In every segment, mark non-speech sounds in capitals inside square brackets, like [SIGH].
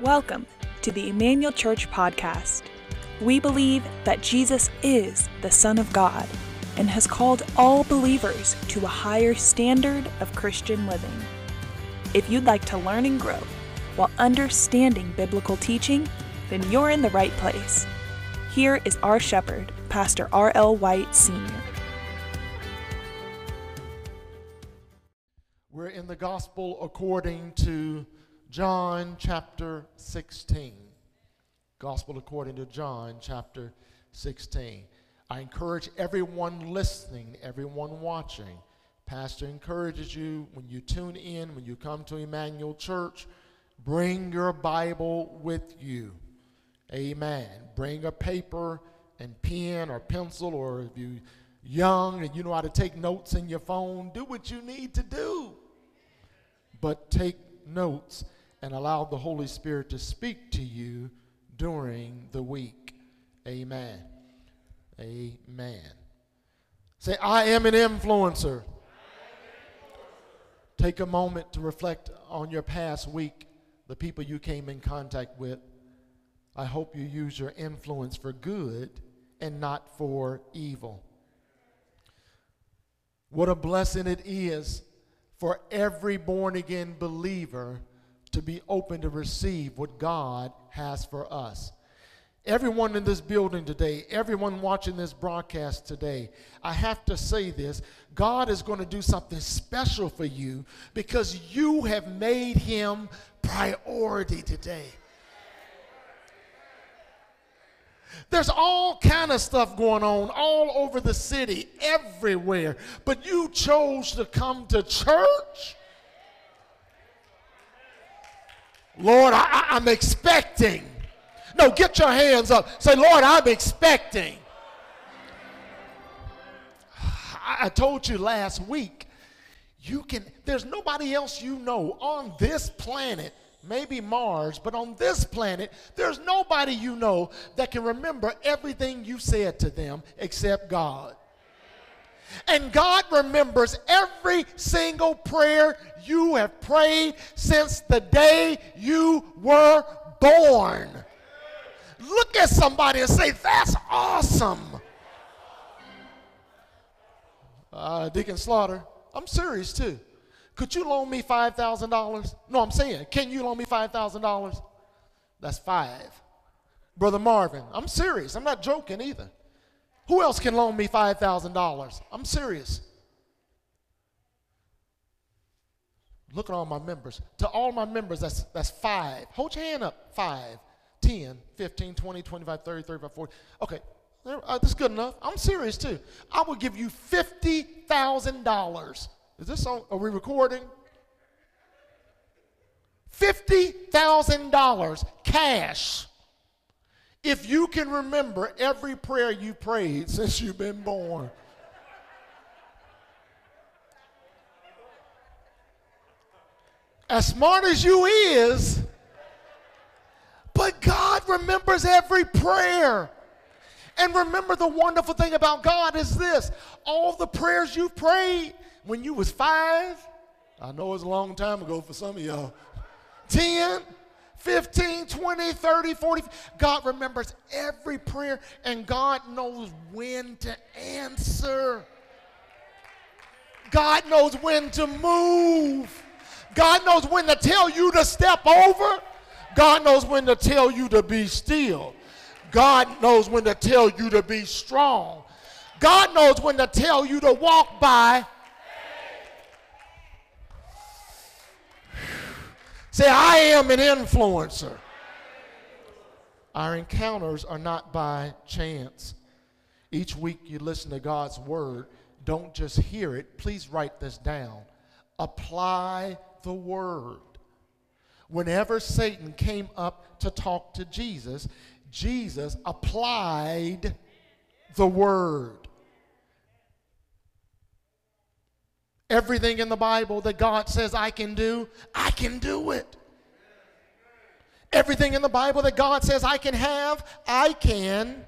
Welcome to the Emmanuel Church podcast. We believe that Jesus is the Son of God and has called all believers to a higher standard of Christian living. If you'd like to learn and grow while understanding biblical teaching, then you're in the right place. Here is our shepherd, Pastor R.L. White Sr. We're in the gospel according to John chapter 16. Gospel according to John chapter 16. I encourage everyone listening, everyone watching. Pastor encourages you when you tune in, when you come to Emmanuel Church, bring your Bible with you. Amen. Bring a paper and pen or pencil, or if you're young and you know how to take notes in your phone, do what you need to do. But take notes and allow the Holy Spirit to speak to you during the week. Amen. Amen. Say, I am an influencer. Take a moment to reflect on your past week, the people you came in contact with. I hope you use your influence for good and not for evil. What a blessing it is for every born again believer to be open to receive what God has for us. Everyone in this building today, everyone watching this broadcast today, I have to say this God is going to do something special for you because you have made Him priority today. There's all kind of stuff going on all over the city, everywhere. But you chose to come to church Lord, I, am expecting. No, get your hands up. Say, Lord, I'm expecting. I, I told you last week, you can, there's nobody else you know on this planet, maybe Mars, but on this planet, there's nobody you know that can remember everything you said to them except God. And God remembers every single prayer you have prayed since the day you were born. Look at somebody and say, That's awesome. Uh, Deacon Slaughter, I'm serious too. Could you loan me $5,000? No, I'm saying, can you loan me $5,000? That's five. Brother Marvin, I'm serious. I'm not joking either. Who else can loan me $5,000? I'm serious. Look at all my members. To all my members, that's, that's five. Hold your hand up. Five, 10, 15, 20, 25, 30, 35, 40. Okay, uh, that's good enough. I'm serious too. I will give you $50,000. Is this on? Are we recording? $50,000 cash if you can remember every prayer you prayed since you've been born. As smart as you is, but God remembers every prayer. And remember the wonderful thing about God is this. All the prayers you prayed when you was 5, I know it's a long time ago for some of y'all. 10, 15, 20, 30, 40. God remembers every prayer and God knows when to answer. God knows when to move. God knows when to tell you to step over. God knows when to tell you to be still. God knows when to tell you to be strong. God knows when to tell you to walk by Say, I am an influencer. Our encounters are not by chance. Each week you listen to God's word. Don't just hear it. Please write this down. Apply the word. Whenever Satan came up to talk to Jesus, Jesus applied the word. Everything in the Bible that God says I can do, I can do it. Everything in the Bible that God says I can have, I can.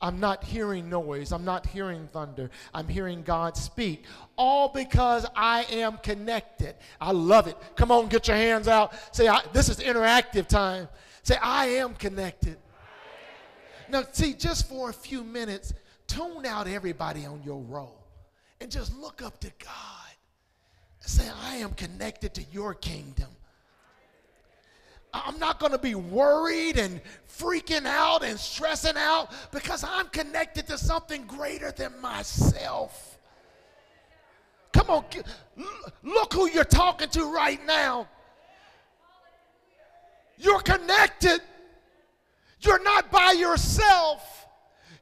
I'm not hearing noise. I'm not hearing thunder. I'm hearing God speak. All because I am connected. I love it. Come on, get your hands out. Say, this is interactive time. Say, I am connected. Now, see, just for a few minutes, tune out everybody on your row and just look up to God and say, I am connected to your kingdom. I'm not going to be worried and freaking out and stressing out because I'm connected to something greater than myself. Come on, look who you're talking to right now. You're connected. You're not by yourself.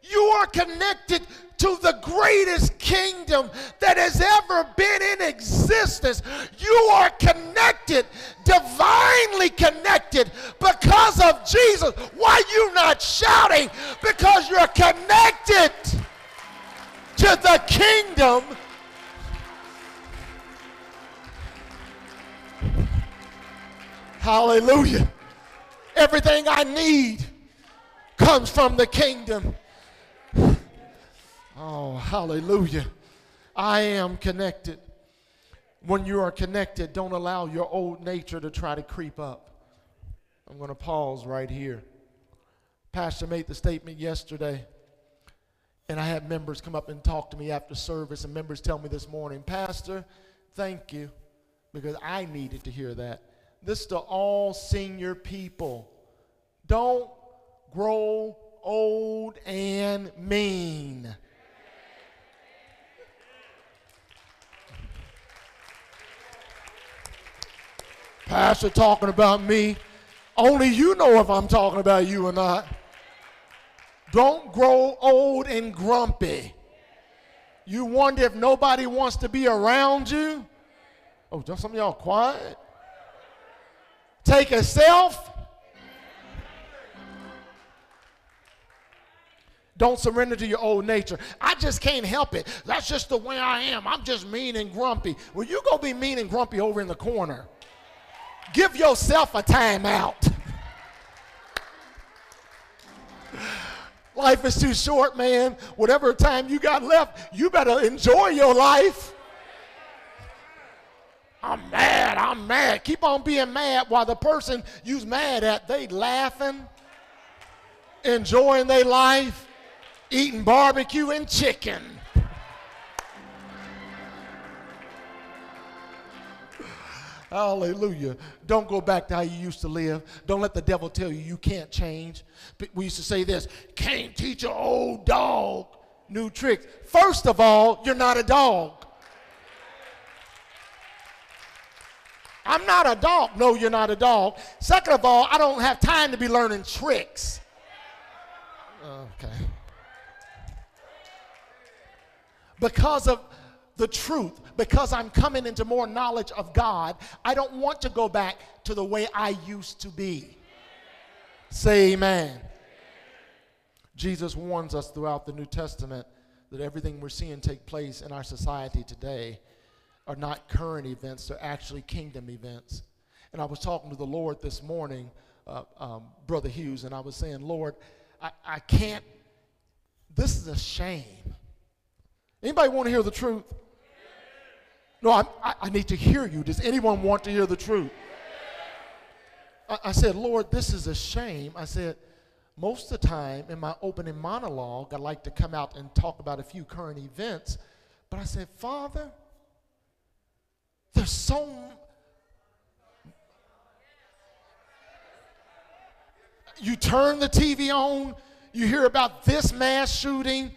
You are connected to the greatest kingdom that has ever been in existence. You are connected, divinely connected because of Jesus. Why you not shouting? Because you're connected to the kingdom. Hallelujah. Everything I need comes from the kingdom. Oh, hallelujah. I am connected. When you are connected, don't allow your old nature to try to creep up. I'm going to pause right here. Pastor made the statement yesterday, and I had members come up and talk to me after service, and members tell me this morning, Pastor, thank you, because I needed to hear that. This to all senior people. Don't grow old and mean. Pastor talking about me. Only you know if I'm talking about you or not. Don't grow old and grumpy. You wonder if nobody wants to be around you. Oh, some of y'all quiet. Take a self. Don't surrender to your old nature. I just can't help it. That's just the way I am. I'm just mean and grumpy. Well, you go be mean and grumpy over in the corner. Give yourself a timeout. Life is too short, man. Whatever time you got left, you better enjoy your life. I'm mad, I'm mad. Keep on being mad while the person you's mad at, they laughing, enjoying their life, eating barbecue and chicken. Hallelujah. Don't go back to how you used to live. Don't let the devil tell you you can't change. We used to say this can't teach an old dog new tricks. First of all, you're not a dog. I'm not a dog. No, you're not a dog. Second of all, I don't have time to be learning tricks. Okay. Because of the truth, because I'm coming into more knowledge of God, I don't want to go back to the way I used to be. Say amen. Jesus warns us throughout the New Testament that everything we're seeing take place in our society today are not current events, they're actually kingdom events. And I was talking to the Lord this morning, uh, um, Brother Hughes, and I was saying, Lord, I, I can't, this is a shame. Anybody want to hear the truth? No, I, I need to hear you. Does anyone want to hear the truth? I, I said, Lord, this is a shame. I said, most of the time in my opening monologue, I like to come out and talk about a few current events. But I said, Father, there's so you turn the TV on, you hear about this mass shooting,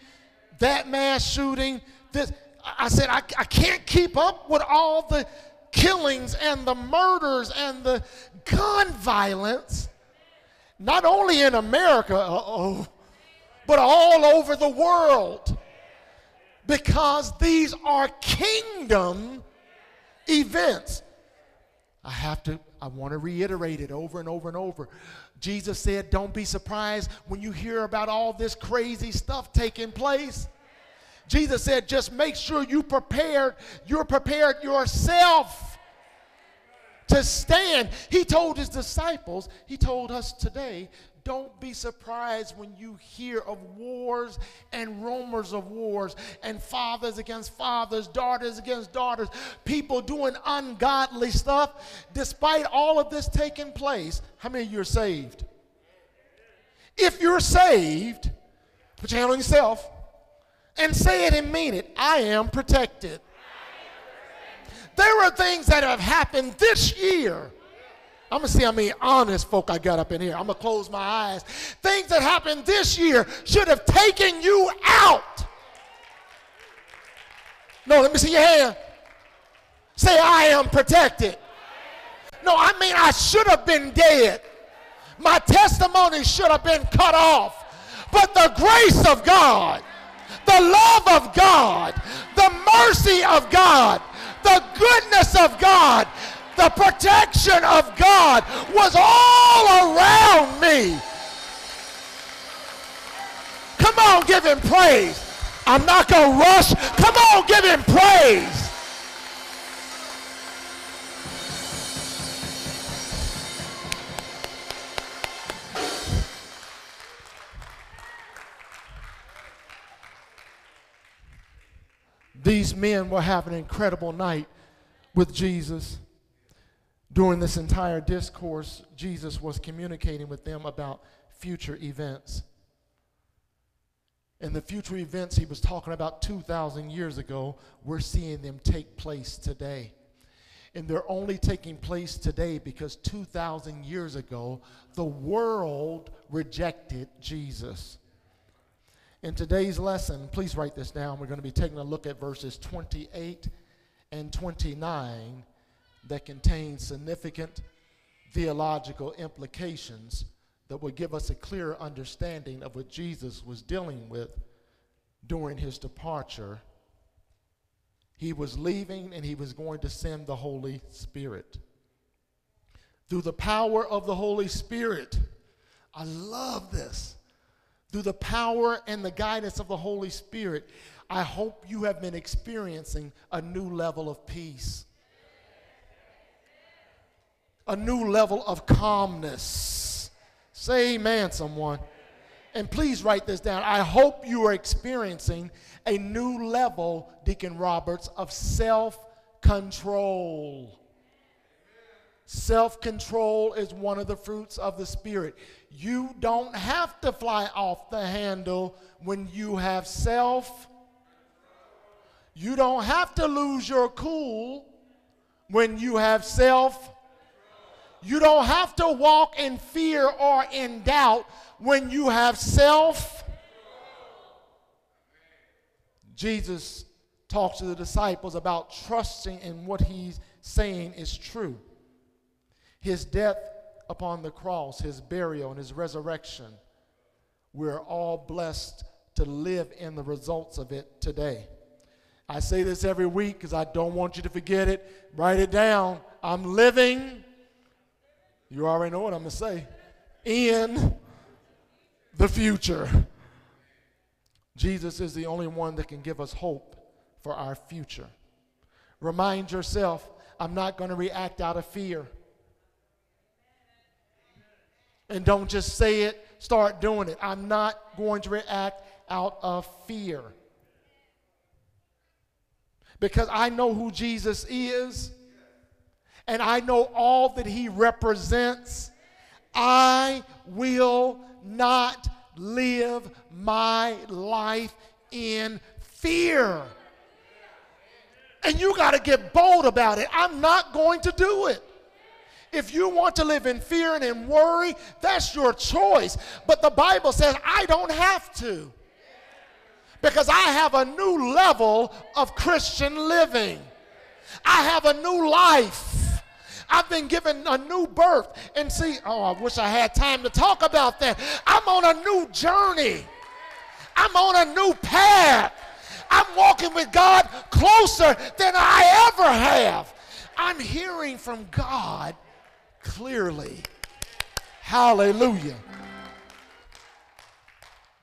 that mass shooting, this I said, I, I can't keep up with all the killings and the murders and the gun violence, not only in America, oh, but all over the world. Because these are kingdom events. I have to, I want to reiterate it over and over and over. Jesus said, Don't be surprised when you hear about all this crazy stuff taking place. Jesus said, just make sure you prepared, you're prepared yourself to stand. He told his disciples, he told us today, don't be surprised when you hear of wars and rumors of wars and fathers against fathers, daughters against daughters, people doing ungodly stuff. Despite all of this taking place, how many of you are saved? If you're saved, put your hand on yourself and say it and mean it. I am protected. There are things that have happened this year. I'm gonna see how many honest folk I got up in here. I'm gonna close my eyes. Things that happened this year should have taken you out. No, let me see your hand. Say, I am protected. No, I mean, I should have been dead. My testimony should have been cut off. But the grace of God, the love of God, the mercy of God, the goodness of God, the protection of God was all around me. Come on, give him praise. I'm not going to rush. Come on, give him praise. These men will have an incredible night with Jesus. During this entire discourse, Jesus was communicating with them about future events. And the future events he was talking about 2,000 years ago, we're seeing them take place today. And they're only taking place today because 2,000 years ago, the world rejected Jesus. In today's lesson, please write this down. We're going to be taking a look at verses 28 and 29 that contain significant theological implications that will give us a clearer understanding of what Jesus was dealing with during his departure. He was leaving and he was going to send the Holy Spirit. Through the power of the Holy Spirit, I love this through the power and the guidance of the Holy Spirit, I hope you have been experiencing a new level of peace, a new level of calmness. Say amen, someone. And please write this down. I hope you are experiencing a new level, Deacon Roberts, of self control. Self control is one of the fruits of the Spirit. You don't have to fly off the handle when you have self. You don't have to lose your cool when you have self. You don't have to walk in fear or in doubt when you have self. Jesus talks to the disciples about trusting in what he's saying is true his death upon the cross, his burial, and his resurrection, we're all blessed to live in the results of it today. I say this every week because I don't want you to forget it. Write it down. I'm living, you already know what I'm going to say, in the future. Jesus is the only one that can give us hope for our future. Remind yourself, I'm not going to react out of fear. And don't just say it, start doing it. I'm not going to react out of fear. Because I know who Jesus is and I know all that he represents. I will not live my life in fear. And you got to get bold about it. I'm not going to do it. If you want to live in fear and in worry, that's your choice. But the Bible says, I don't have to. Because I have a new level of Christian living. I have a new life. I've been given a new birth. And see, oh, I wish I had time to talk about that. I'm on a new journey. I'm on a new path. I'm walking with God closer than I ever have. I'm hearing from God clearly. Hallelujah.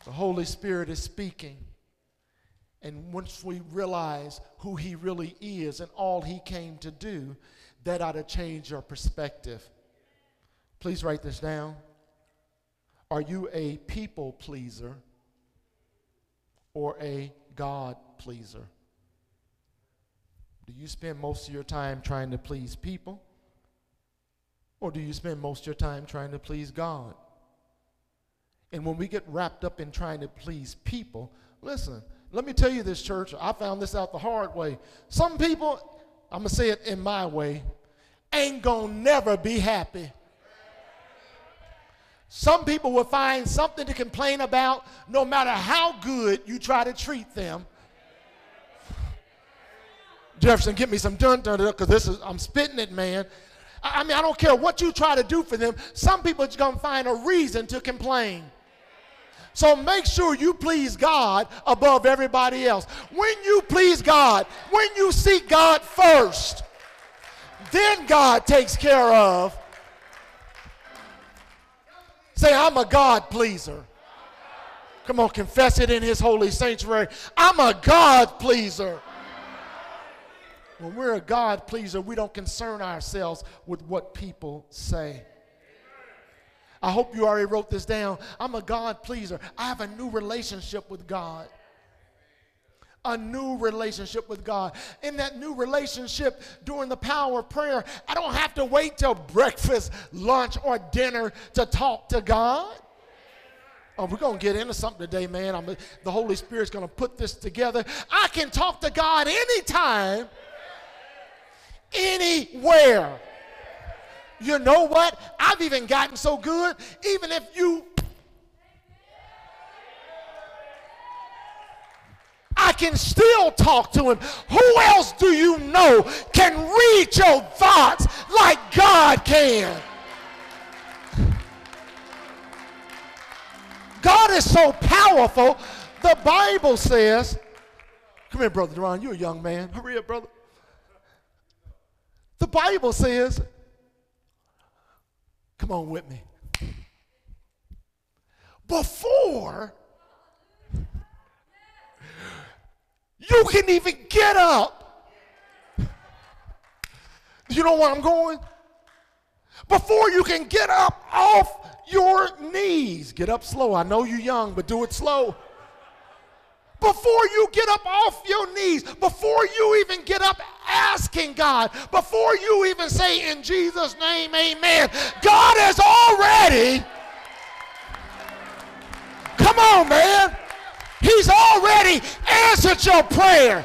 The Holy Spirit is speaking. And once we realize who He really is and all He came to do, that ought to change your perspective. Please write this down. Are you a people pleaser or a God pleaser? Do you spend most of your time trying to please people? Or do you spend most of your time trying to please God? And when we get wrapped up in trying to please people, listen, let me tell you this, church. I found this out the hard way. Some people, I'm going to say it in my way, ain't going to never be happy. Some people will find something to complain about no matter how good you try to treat them. Jefferson, give me some dun dun dun because this is I'm spitting it, man. I, mean, I don't care what you try to do for them. Some people are gonna find a reason to complain. So make sure you please God above everybody else. When you please God, when you seek God first, then God takes care of Say, I'm a God pleaser. Come on, confess it in His holy sanctuary. I'm a God pleaser. When we're a God pleaser, we don't concern ourselves with what people say. I hope you already wrote this down. I'm a God pleaser. I have a new relationship with God a new relationship with God. In that new relationship, during the power of prayer, I don't have to wait till breakfast, lunch, or dinner to talk to God. Oh, we're going to get into something today, man. I'm, the Holy Spirit's going to put this together. I can talk to God anytime, anywhere. You know what? I've even gotten so good, even if you I can still talk to him. Who else do you know can read your thoughts like God can? God is so powerful. The Bible says, come here, Brother Duran, you're a young man. Hurry up, brother. The Bible says, come on with me. Before You can even get up. You know where I'm going? Before you can get up off your knees, get up slow. I know you're young, but do it slow. Before you get up off your knees, before you even get up asking God, before you even say in Jesus' name, amen, God has already. Come on, man. He's already answered your prayer.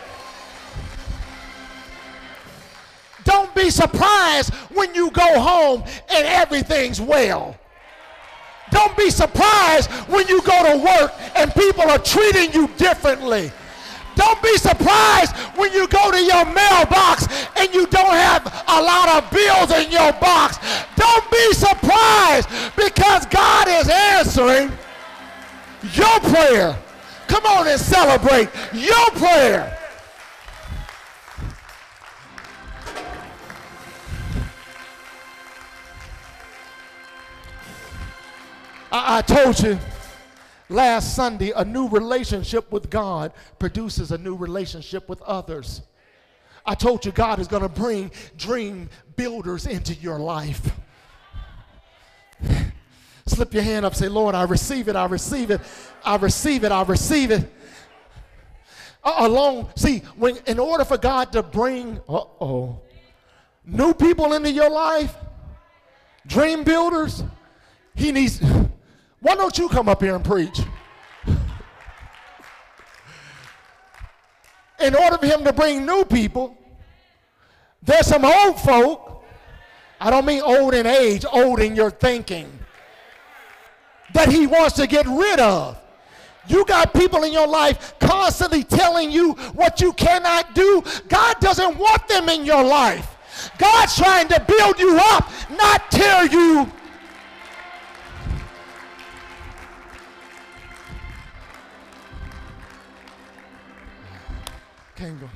Don't be surprised when you go home and everything's well. Don't be surprised when you go to work and people are treating you differently. Don't be surprised when you go to your mailbox and you don't have a lot of bills in your box. Don't be surprised because God is answering your prayer. Come on and celebrate your prayer. I, I told you last Sunday a new relationship with God produces a new relationship with others. I told you God is going to bring dream builders into your life. [LAUGHS] Slip your hand up, say, Lord, I receive it, I receive it, I receive it, I receive it. Uh, along, see, when in order for God to bring, uh-oh, new people into your life, dream builders, he needs, why don't you come up here and preach? In order for him to bring new people, there's some old folk, I don't mean old in age, old in your thinking that he wants to get rid of. You got people in your life constantly telling you what you cannot do. God doesn't want them in your life. God's trying to build you up, not tear you. Can't go.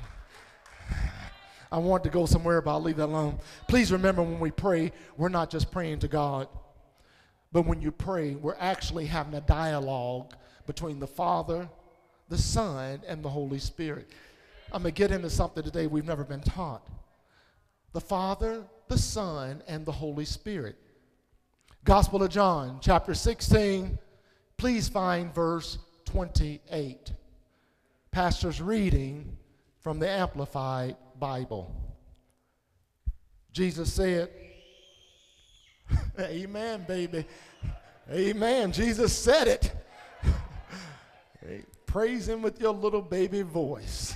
I want to go somewhere, but I'll leave that alone. Please remember when we pray, we're not just praying to God. But when you pray, we're actually having a dialogue between the Father, the Son, and the Holy Spirit. I'm going to get into something today we've never been taught. The Father, the Son, and the Holy Spirit. Gospel of John, chapter 16, please find verse 28. Pastor's reading from the Amplified Bible. Jesus said, [LAUGHS] Amen, baby. Amen. Jesus said it. [LAUGHS] praise him with your little baby voice.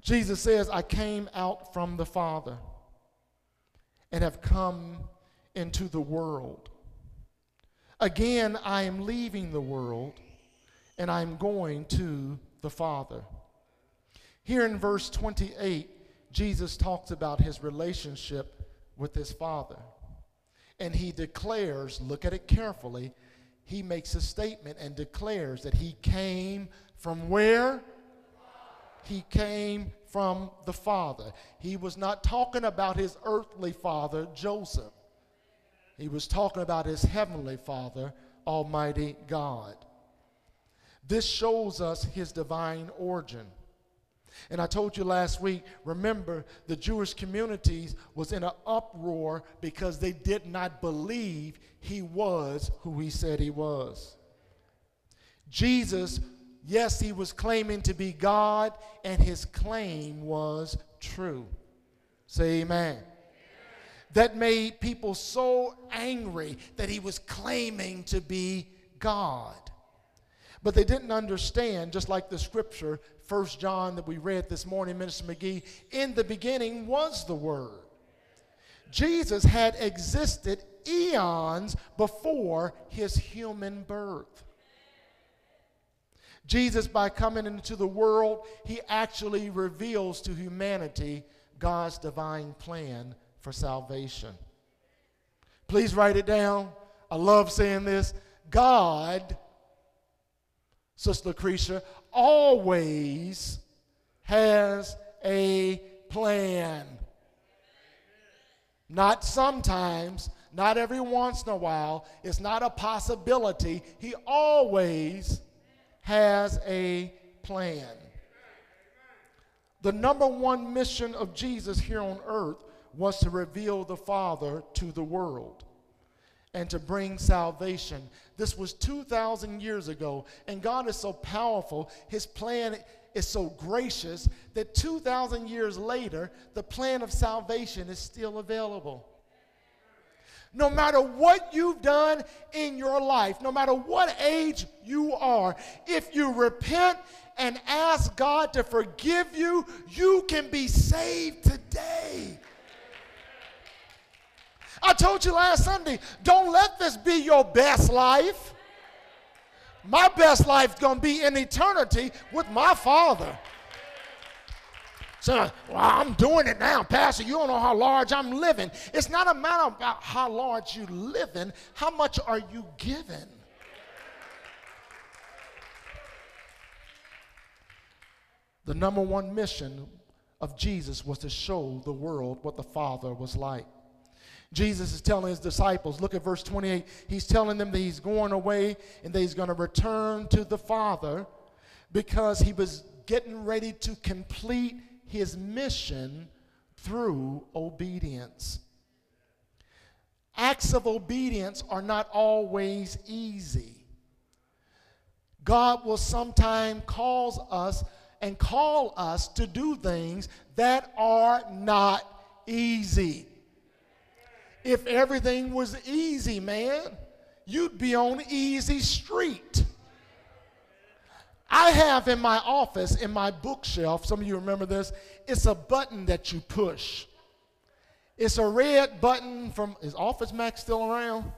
Jesus says, I came out from the Father and have come into the world. Again, I am leaving the world and I'm going to the Father. Here in verse 28, Jesus talks about his relationship with his Father. And he declares, look at it carefully, he makes a statement and declares that he came from where? He came from the Father. He was not talking about his earthly father, Joseph. He was talking about his heavenly Father, Almighty God. This shows us his divine origin. And I told you last week, remember, the Jewish communities was in an uproar because they did not believe he was who he said he was. Jesus, yes, he was claiming to be God, and his claim was true. Say amen. That made people so angry that he was claiming to be God. But they didn't understand, just like the scripture, First John that we read this morning, Minister McGee, in the beginning was the Word. Jesus had existed eons before his human birth. Jesus, by coming into the world, he actually reveals to humanity God's divine plan for salvation. Please write it down. I love saying this. God Sister Lucretia, always has a plan. Not sometimes, not every once in a while. It's not a possibility. He always has a plan. The number one mission of Jesus here on earth was to reveal the Father to the world and to bring salvation. This was 2,000 years ago, and God is so powerful. His plan is so gracious that 2,000 years later, the plan of salvation is still available. No matter what you've done in your life, no matter what age you are, if you repent and ask God to forgive you, you can be saved today. I told you last Sunday, don't let this be your best life. My best life's going to be in eternity with my Father. So, well, I'm doing it now, Pastor. You don't know how large I'm living. It's not a matter about how large you live in, how much are you given? The number one mission of Jesus was to show the world what the Father was like. Jesus is telling his disciples, look at verse 28. He's telling them that he's going away and that he's going to return to the Father because he was getting ready to complete his mission through obedience. Acts of obedience are not always easy. God will sometimes cause us and call us to do things that are not easy. If everything was easy, man, you'd be on easy street. I have in my office, in my bookshelf, some of you remember this, it's a button that you push. It's a red button from, is Office Max still around?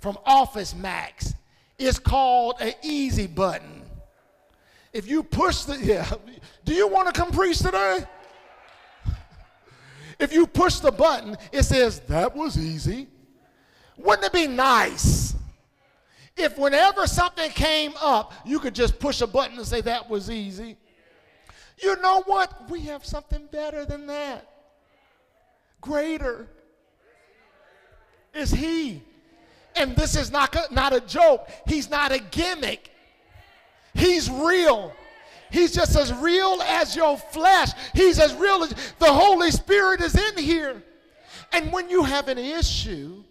From Office Max. It's called an easy button. If you push the, [LAUGHS] yeah, do you want to come preach today? If you push the button, it says, that was easy. Wouldn't it be nice if whenever something came up, you could just push a button and say, that was easy? You know what? We have something better than that. Greater is He. And this is not, not a joke. He's not a gimmick. He's real. He's just as real as your flesh. He's as real as the Holy Spirit is in here. And when you have an issue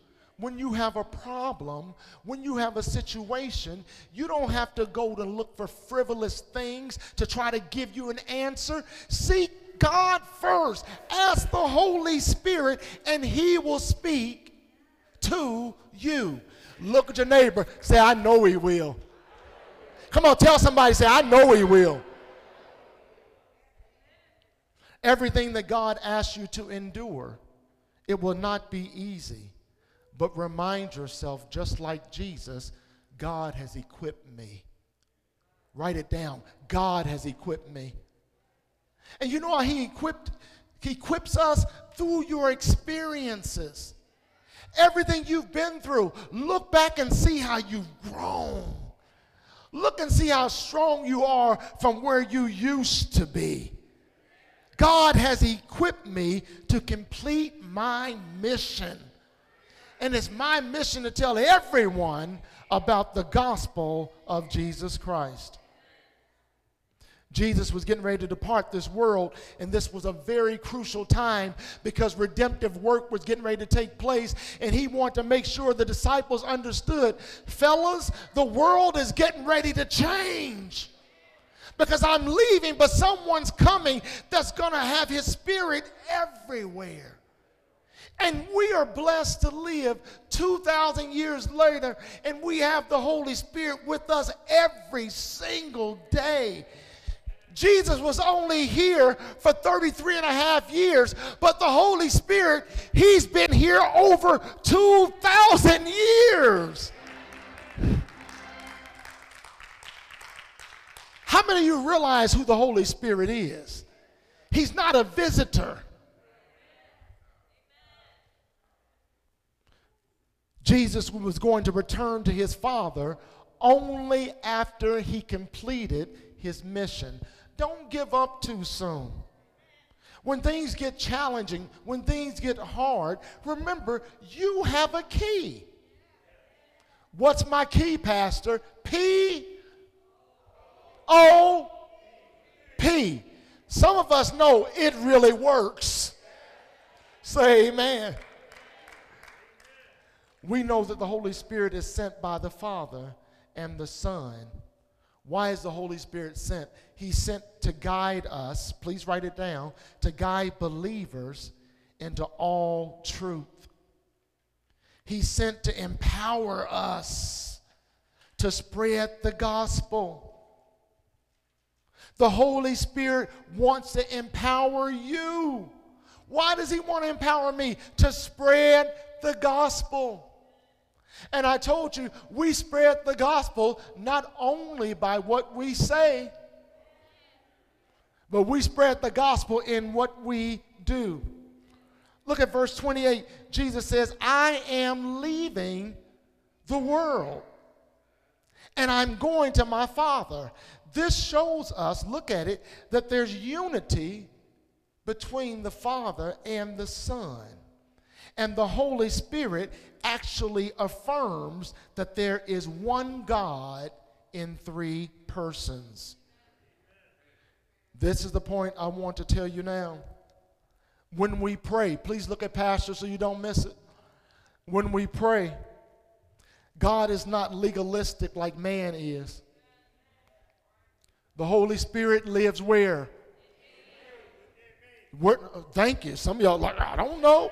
when you have a problem, when you have a situation, you don't have to go to look for frivolous things to try to give you an answer. Seek God first. Ask the Holy Spirit, and He will speak to you. Look at your neighbor. Say, I know He will. Come on, tell somebody, say, I know He will. Everything that God asks you to endure, it will not be easy. But remind yourself, just like Jesus, God has equipped me. Write it down. God has equipped me. And you know how he equipped he equips us through your experiences. Everything you've been through, look back and see how you've grown. Look and see how strong you are from where you used to be. God has equipped me to complete my mission. And it's my mission to tell everyone about the gospel of Jesus Christ. Jesus was getting ready to depart this world, and this was a very crucial time because redemptive work was getting ready to take place, and he wanted to make sure the disciples understood fellas, the world is getting ready to change because I'm leaving, but someone's coming that's going to have his spirit everywhere. And we are blessed to live 2,000 years later, and we have the Holy Spirit with us every single day. Jesus was only here for 33 and a half years, but the Holy Spirit, He's been here over 2,000 years. How many of you realize who the Holy Spirit is? He's not a visitor. Jesus was going to return to his Father only after he completed his mission. Don't give up too soon. When things get challenging, when things get hard, remember you have a key. What's my key, Pastor? P O P. Some of us know it really works. Say amen. We know that the Holy Spirit is sent by the Father and the Son. Why is the Holy Spirit sent? He's sent to guide us, please write it down, to guide believers into all truth. He's sent to empower us to spread the gospel. The Holy Spirit wants to empower you. Why does He want to empower me? To spread the gospel. And I told you, we spread the gospel not only by what we say, but we spread the gospel in what we do. Look at verse 28. Jesus says, I am leaving the world and I'm going to my Father. This shows us, look at it, that there's unity between the Father and the Son. And the Holy Spirit actually affirms that there is one God in three persons. This is the point I want to tell you now. When we pray, please look at Pastor so you don't miss it. When we pray, God is not legalistic like man is. The Holy Spirit lives where? where thank you. Some of y'all like, I don't know.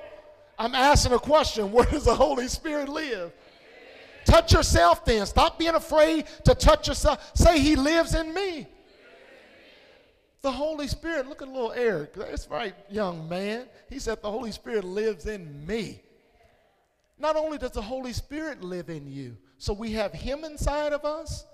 I'm asking a question. Where does the Holy Spirit live? Touch yourself then. Stop being afraid to touch yourself. Say, He lives in me. The Holy Spirit, look at little Eric. That's right, young man. He said, The Holy Spirit lives in me. Not only does the Holy Spirit live in you, so we have Him inside of us,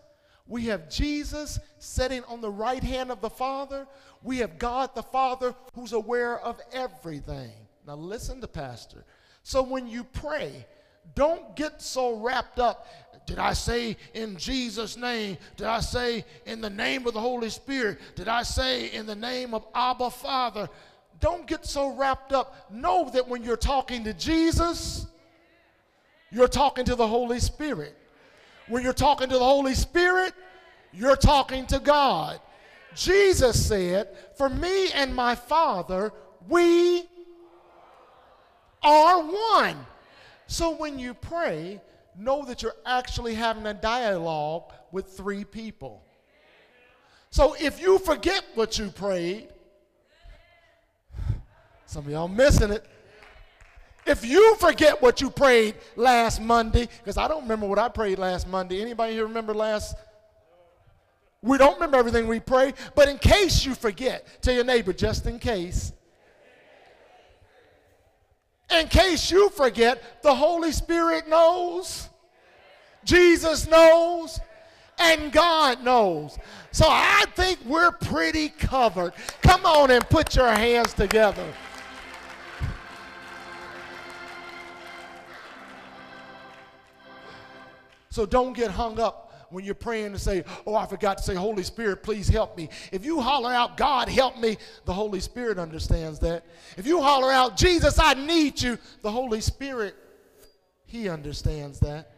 we have Jesus sitting on the right hand of the Father. We have God the Father who's aware of everything. Now, listen to Pastor. So, when you pray, don't get so wrapped up. Did I say in Jesus' name? Did I say in the name of the Holy Spirit? Did I say in the name of Abba Father? Don't get so wrapped up. Know that when you're talking to Jesus, you're talking to the Holy Spirit. When you're talking to the Holy Spirit, you're talking to God. Jesus said, For me and my Father, we are one. So when you pray, know that you're actually having a dialogue with three people. So if you forget what you prayed, some of y'all missing it. If you forget what you prayed last Monday, because I don't remember what I prayed last Monday. Anybody here remember last? We don't remember everything we pray, but in case you forget, tell your neighbor, just in case. In case you forget, the Holy Spirit knows, Jesus knows, and God knows. So I think we're pretty covered. Come on and put your hands together. So don't get hung up when you're praying and say, Oh, I forgot to say, Holy Spirit, please help me. If you holler out, God, help me, the Holy Spirit understands that. If you holler out, Jesus, I need you, the Holy Spirit, He understands that.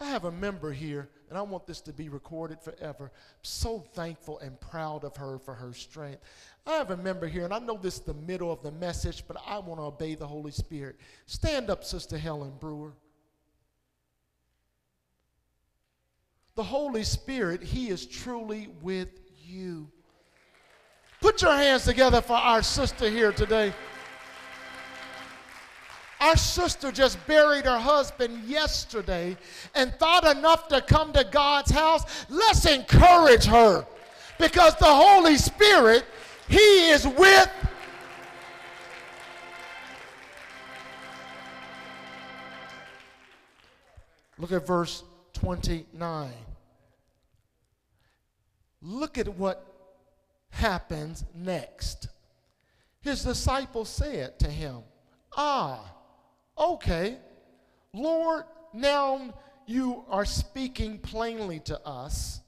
I have a member here, and I want this to be recorded forever. I'm so thankful and proud of her for her strength. I have a member here, and I know this is the middle of the message, but I want to obey the Holy Spirit. Stand up, Sister Helen Brewer. The Holy Spirit, He is truly with you. Put your hands together for our sister here today. Our sister just buried her husband yesterday and thought enough to come to God's house. Let's encourage her because the Holy Spirit, He is with Look at verse 29. Look at what happens next. His disciples said to him, Ah, okay, Lord, now you are speaking plainly to us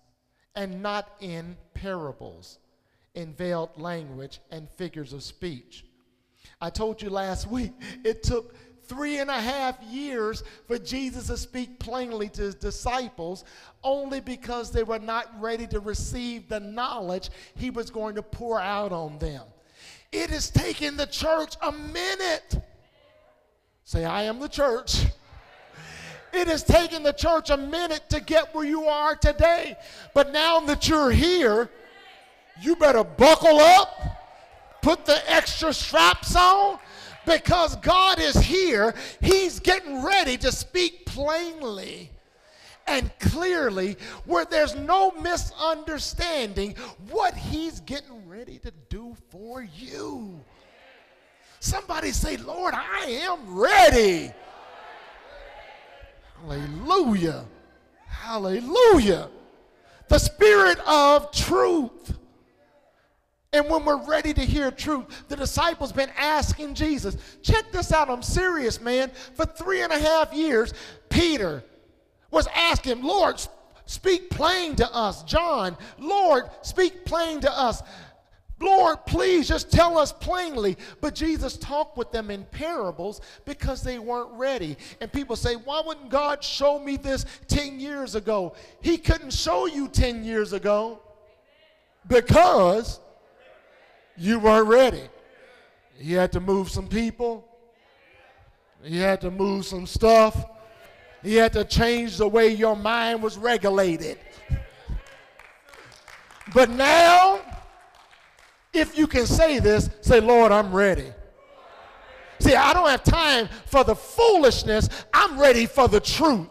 and not in parables, in veiled language and figures of speech. I told you last [LAUGHS] week, it took three and a half years for Jesus to speak plainly to his disciples only because they were not ready to receive the knowledge he was going to pour out on them. It has taken the church a minute. Say, I am the church. It has taken the church a minute to get where you are today. But now that you're here, you better buckle up, put the extra straps on, because God is here. He's getting ready to speak plainly and clearly where there's no misunderstanding what He's getting ready to do for you. Somebody say, Lord, I am ready. Hallelujah. Hallelujah. The spirit of truth and when we're ready to hear truth, the disciples been asking Jesus, check this out, I'm serious, man. For three and a half years, Peter was asking, Lord, speak plain to us. John, Lord, speak plain to us. Lord, please just tell us plainly. But Jesus talked with them in parables because they weren't ready. And people say, Why wouldn't God show me this 10 years ago? He couldn't show you 10 years ago because you weren't ready. You had to move some people. You had to move some stuff. You had to change the way your mind was regulated. But now, if you can say this, say, Lord, I'm ready. See, I don't have time for the foolishness. I'm ready for the truth.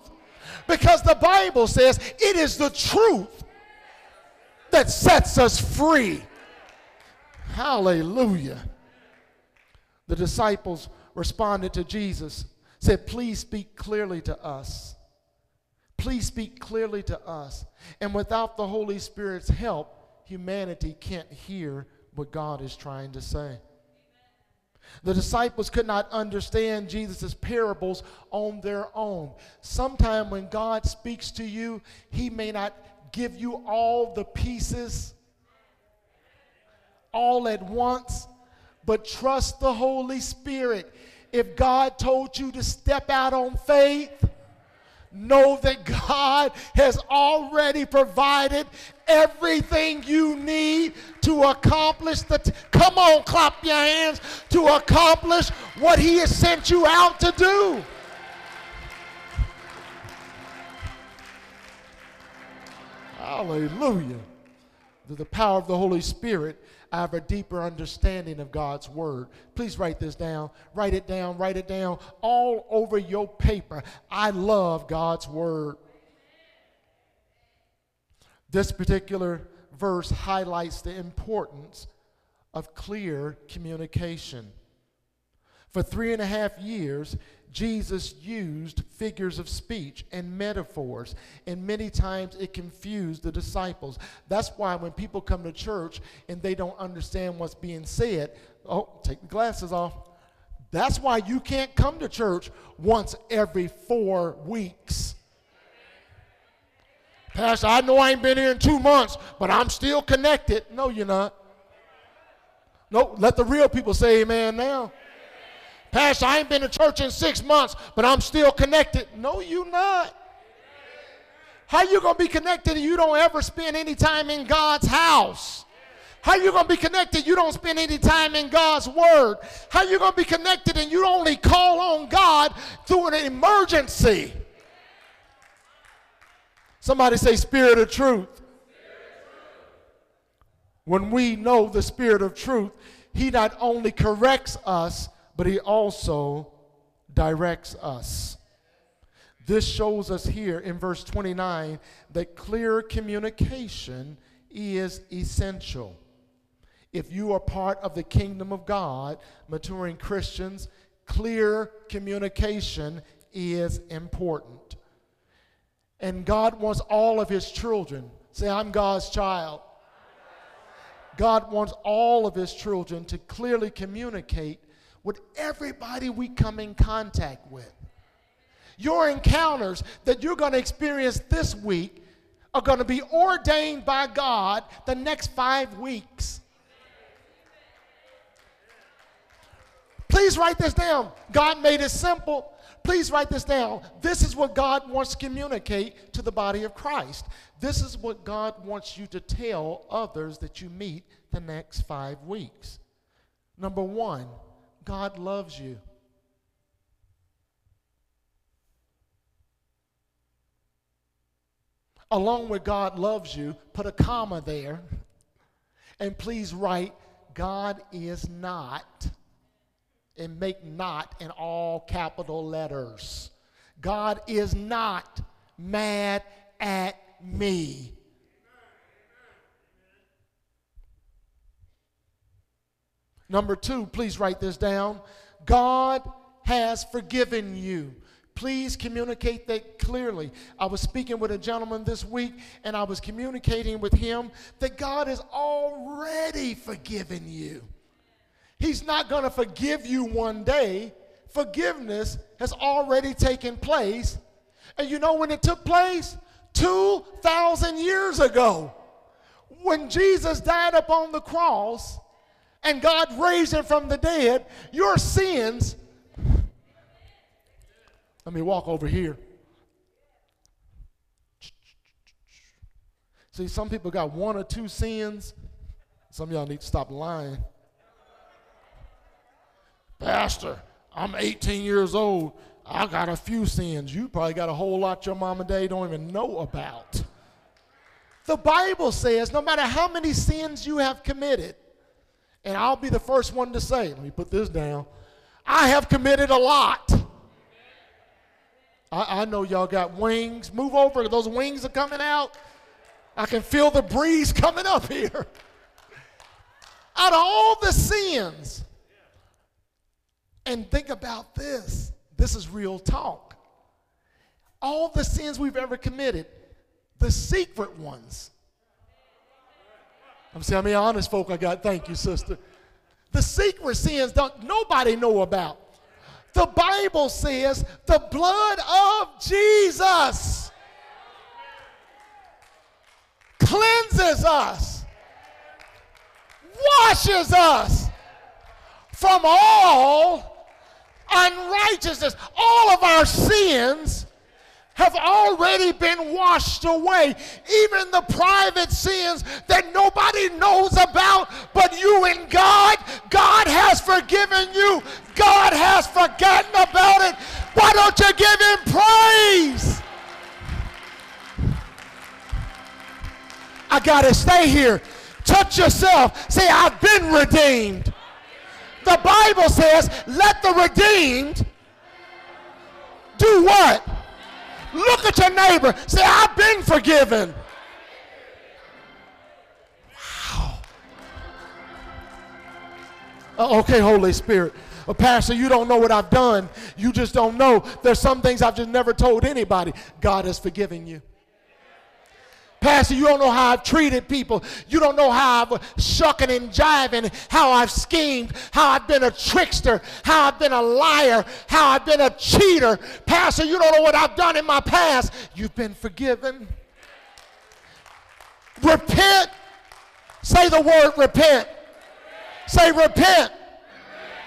Because the Bible says it is the truth that sets us free. Hallelujah. The disciples responded to Jesus, said, Please speak clearly to us. Please speak clearly to us. And without the Holy Spirit's help, humanity can't hear what God is trying to say. The disciples could not understand Jesus' parables on their own. Sometime when God speaks to you, he may not give you all the pieces all at once, but trust the Holy Spirit. If God told you to step out on faith, know that [LAUGHS] God has already provided everything you need to accomplish the t- come on clap your hands to accomplish what he has sent you out to do hallelujah through the power of the holy spirit I have a deeper understanding of God's Word. Please write this down. Write it down. Write it down all over your paper. I love God's Word. This particular verse highlights the importance of clear communication. For three and a half years, Jesus used figures of speech and metaphors, and many times it confused the disciples. That's why when people come to church and they don't understand what's being said, oh, take the glasses off. That's why you can't come to church once every four weeks. Pastor, I know I ain't been here in two months, but I'm still connected. No, you're not. No, let the real people say amen now. Pastor, I ain't been to church in six months, but I'm still connected. No, you not. How you gonna be connected if you don't ever spend any time in God's house? How you gonna be connected? You don't spend any time in God's word. How you gonna be connected and you only call on God through an emergency? Somebody say, Spirit of truth. When we know the Spirit of truth, He not only corrects us, but he also directs us. This shows us here in verse 29 that clear communication is essential. If you are part of the kingdom of God, maturing Christians, clear communication is important. And God wants all of his children. Say, I'm God's child. God wants all of his children to clearly communicate with everybody we come in contact with. Your encounters that you're going to experience this week are going to be ordained by God the next five weeks. Please write this down. God made it simple. Please write this down. This is what God wants to communicate to the body of Christ. This is what God wants you to tell others that you meet the next five weeks. Number one, God loves you. Along with God loves you, put a comma there. And please write, God is not. And make not in all capital letters. God is not mad at me. Number two, please write this down. God has forgiven you. Please communicate that clearly. I was speaking with a gentleman this week, and I was communicating with him that God has already forgiven you. He's not going to forgive you one day. Forgiveness has already taken place. And you know when it took place? 2,000 years ago. When Jesus died upon the cross, and God raised him from the dead, your sins. Let me walk over here. See, some people got one or two sins. Some of y'all need to stop lying. Pastor, I'm 18 years old. I got a few sins. You probably got a whole lot your mom and dad don't even know about. The Bible says no matter how many sins you have committed, and I'll be the first one to say, let me put this down. I have committed a lot. I, I know y'all got wings. Move over. Those wings are coming out. I can feel the breeze coming up here. Out of all the sins, and think about this this is real talk. All the sins we've ever committed, the secret ones, I'm saying, how many honest folk I got. Thank you, sister. The secret sins don't nobody know about. The Bible says the blood of Jesus cleanses us, washes us from all unrighteousness. All of our sins have already been washed away. Even the private sins that nobody knows about but you and God, God has forgiven you. God has forgotten about it. Why don't you give him praise? I got to Stay here. Touch yourself. Say, I've been redeemed. The Bible says, let the redeemed do what? Look at your neighbor. Say, I've been forgiven. Wow. Uh, okay, Holy Spirit. Uh, Pastor, you don't know what I've done. You just don't know. There's some things I've just never told anybody. God has forgiven you. Pastor, you don't know how I've treated people. You don't know how I've shucking and jiving, how I've schemed, how I've been a trickster, how I've been a liar, how I've been a cheater. Pastor, you don't know what I've done in my past. You've been forgiven. Repent. Say the word repent. Say repent.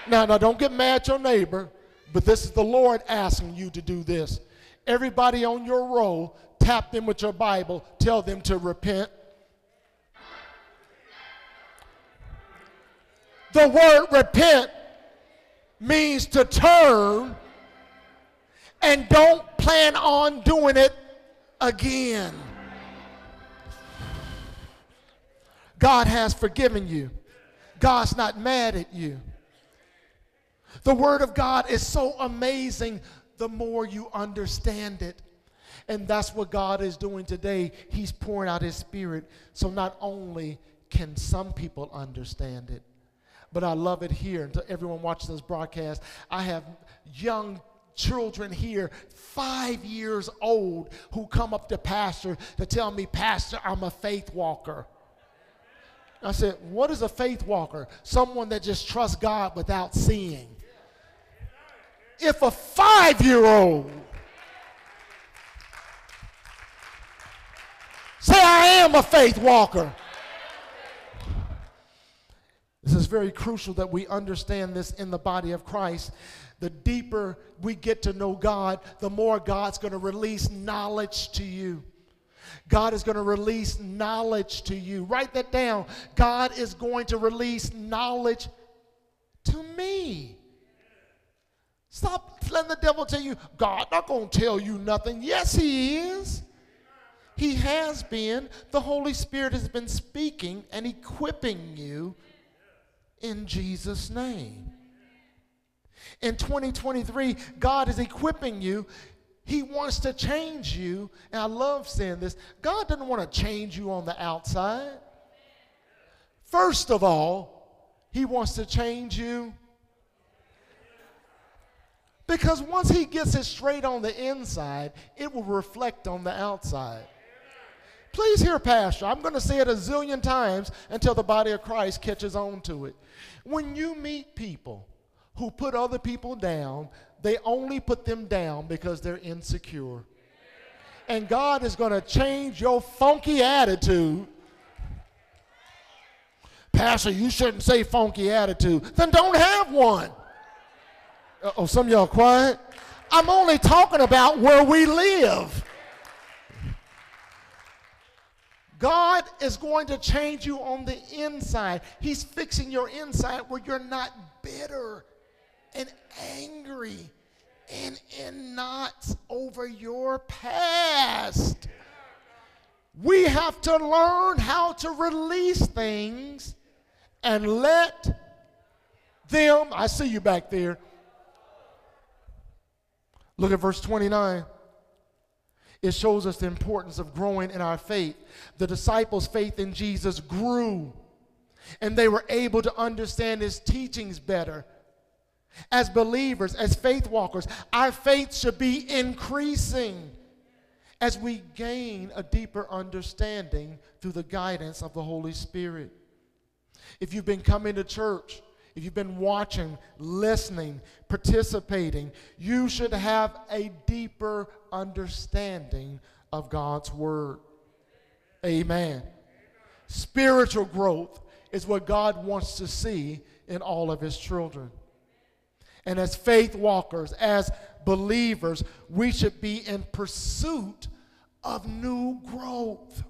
Now, now, don't get mad at your neighbor, but this is the Lord asking you to do this. Everybody on your row, tap them with your Bible, tell them to repent. The word repent means to turn and don't plan on doing it again. God has forgiven you. God's not mad at you. The Word of God is so amazing the more you understand it. And that's what God is doing today. He's pouring out His Spirit. So not only can some people understand it, but I love it here. And to everyone watching this broadcast, I have young children here, five years old, who come up to Pastor to tell me, Pastor, I'm a faith walker. I said, What is a faith walker? Someone that just trusts God without seeing. If a five year old Say, I am a faith walker. This is very crucial that we understand this in the body of Christ. The deeper we get to know God, the more God's going to release knowledge to you. God is going to release knowledge to you. Write that down. God is going to release knowledge to me. Stop letting the devil tell you, God not going to tell you nothing. Yes, he is. He has been. The Holy Spirit has been speaking and equipping you in Jesus' name. In 2023, God is equipping you. He wants to change you. And I love saying this God doesn't want to change you on the outside. First of all, He wants to change you. Because once He gets it straight on the inside, it will reflect on the outside. Please hear, Pastor. I'm going to say it a zillion times until the body of Christ catches on to it. When you meet people who put other people down, they only put them down because they're insecure. And God is going to change your funky attitude. Pastor, you shouldn't say funky attitude. Then don't have one. oh, some y'all quiet. I'm only talking about where we live. God is going to change you on the inside. He's fixing your inside where you're not bitter and angry and in knots over your past. We have to learn how to release things and let them, I see you back there. Look at verse 29 it shows us the importance of growing in our faith. The disciples' faith in Jesus grew, and they were able to understand his teachings better. As believers, as faith walkers, our faith should be increasing as we gain a deeper understanding through the guidance of the Holy Spirit. If you've been coming to church, if you've been watching, listening, participating, you should have a deeper understanding of God's Word. Amen. Spiritual growth is what God wants to see in all of His children. And as faith walkers, as believers, we should be in pursuit of new growth.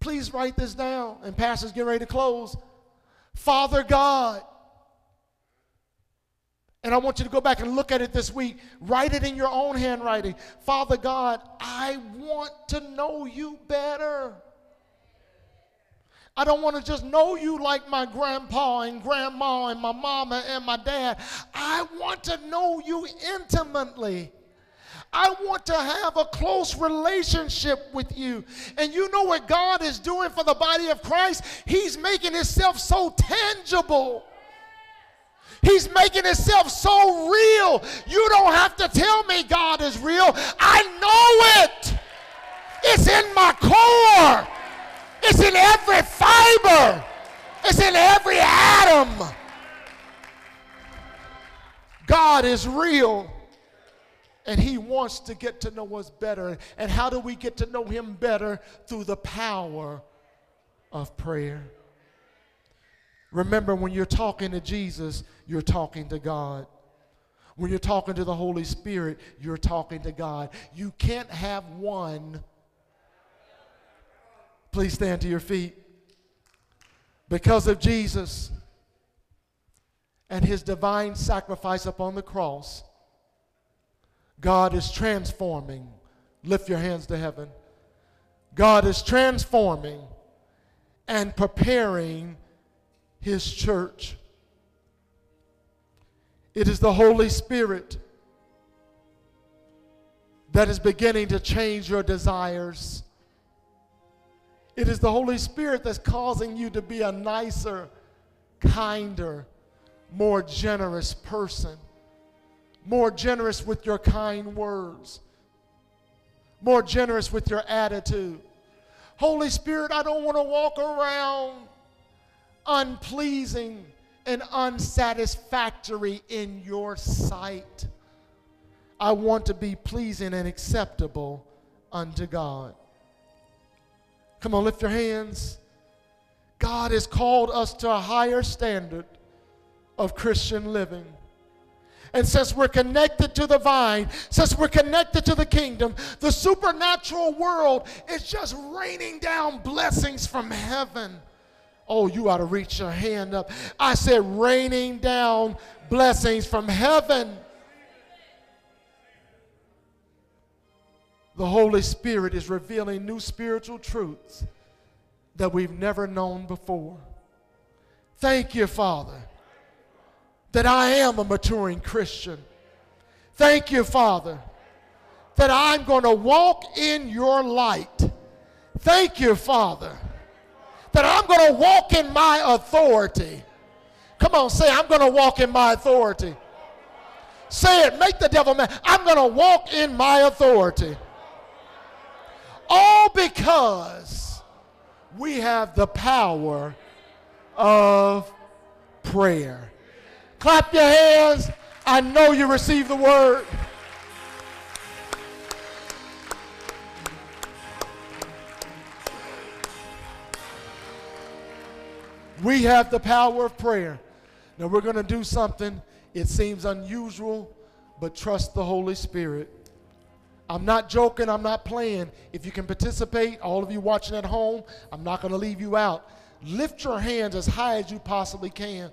Please write this down. And Pastor's get ready to close. Father God. And I want you to go back and look at it this week. Write it in your own handwriting. Father God, I want to know you better. I don't want to just know you like my grandpa and grandma and my mama and my dad. I want to know you intimately. I want to have a close relationship with you. And you know what God is doing for the body of Christ? He's making himself so tangible. He's making himself so real. You don't have to tell me God is real. I know it. It's in my core. It's in every fiber. It's in every atom. God is real. And he wants to get to know us better. And how do we get to know him better? Through the power of prayer. Remember, when you're talking to Jesus, you're talking to God. When you're talking to the Holy Spirit, you're talking to God. You can't have one. Please stand to your feet. Because of Jesus and his divine sacrifice upon the cross, God is transforming. Lift your hands to heaven. God is transforming and preparing his church. It is the Holy Spirit that is beginning to change your desires. It is the Holy Spirit that's causing you to be a nicer, kinder, more generous person more generous with your kind words, more generous with your attitude. Holy Spirit, I don't want to walk around unpleasing and unsatisfactory in your sight. I want to be pleasing and acceptable unto God. Come on, lift your hands. God has called us to a higher standard of Christian living. And since we're connected to the vine, since we're connected to the kingdom, the supernatural world is just raining down blessings from heaven. Oh, you ought to reach your hand up. I said, raining down blessings from heaven. The Holy Spirit is revealing new spiritual truths that we've never known before. Thank you, Father that I am a maturing Christian. Thank you, Father, that I'm going to walk in your light. Thank you, Father, that I'm going to walk in my authority. Come on, say, I'm going to walk in my authority. Say it, make the devil mad. I'm going to walk in my authority. All because we have the power of prayer. Clap your hands. I know you received the word. We have the power of prayer. Now we're going to do something. It seems unusual, but trust the Holy Spirit. I'm not joking, I'm not playing. If you can participate, all of you watching at home, I'm not going to leave you out. Lift your hands as high as you possibly can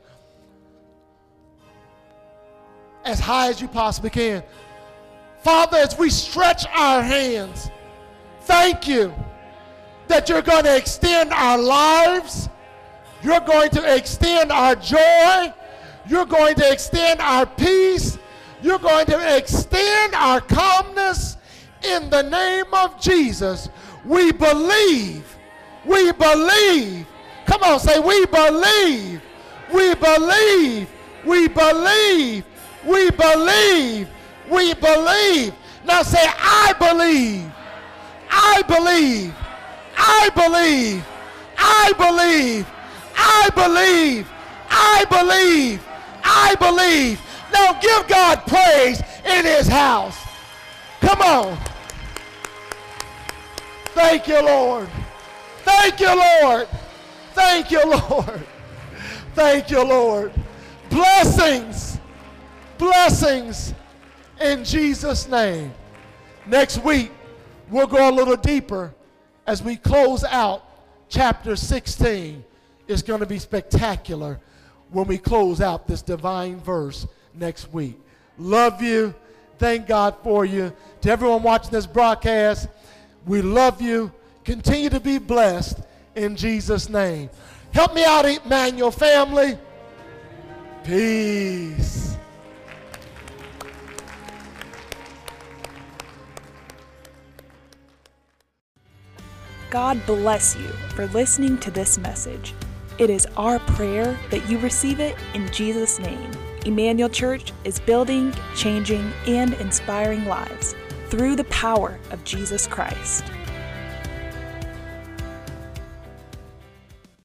as high as you possibly can. Father, as we stretch our hands, thank you that you're going to extend our lives. You're going to extend our joy. You're going to extend our peace. You're going to extend our calmness in the name of Jesus. We believe. We believe. Come on, say, we believe. We believe. We believe. We believe. We believe. Now say, I believe. I believe. I believe. I believe. I believe. I believe. I believe. Now give God praise in his house. Come on. Thank you, Lord. Thank you, Lord. Thank you, Lord. [LAUGHS] Thank you, Lord. Blessings blessings in Jesus' name. Next week, we'll go a little deeper as we close out chapter 16. It's going to be spectacular when we close out this divine verse next week. Love you. Thank God for you. To everyone watching this broadcast, we love you. Continue to be blessed in Jesus' name. Help me out, Emmanuel family. Peace. God bless you for listening to this message. It is our prayer that you receive it in Jesus' name. Emmanuel Church is building, changing, and inspiring lives through the power of Jesus Christ.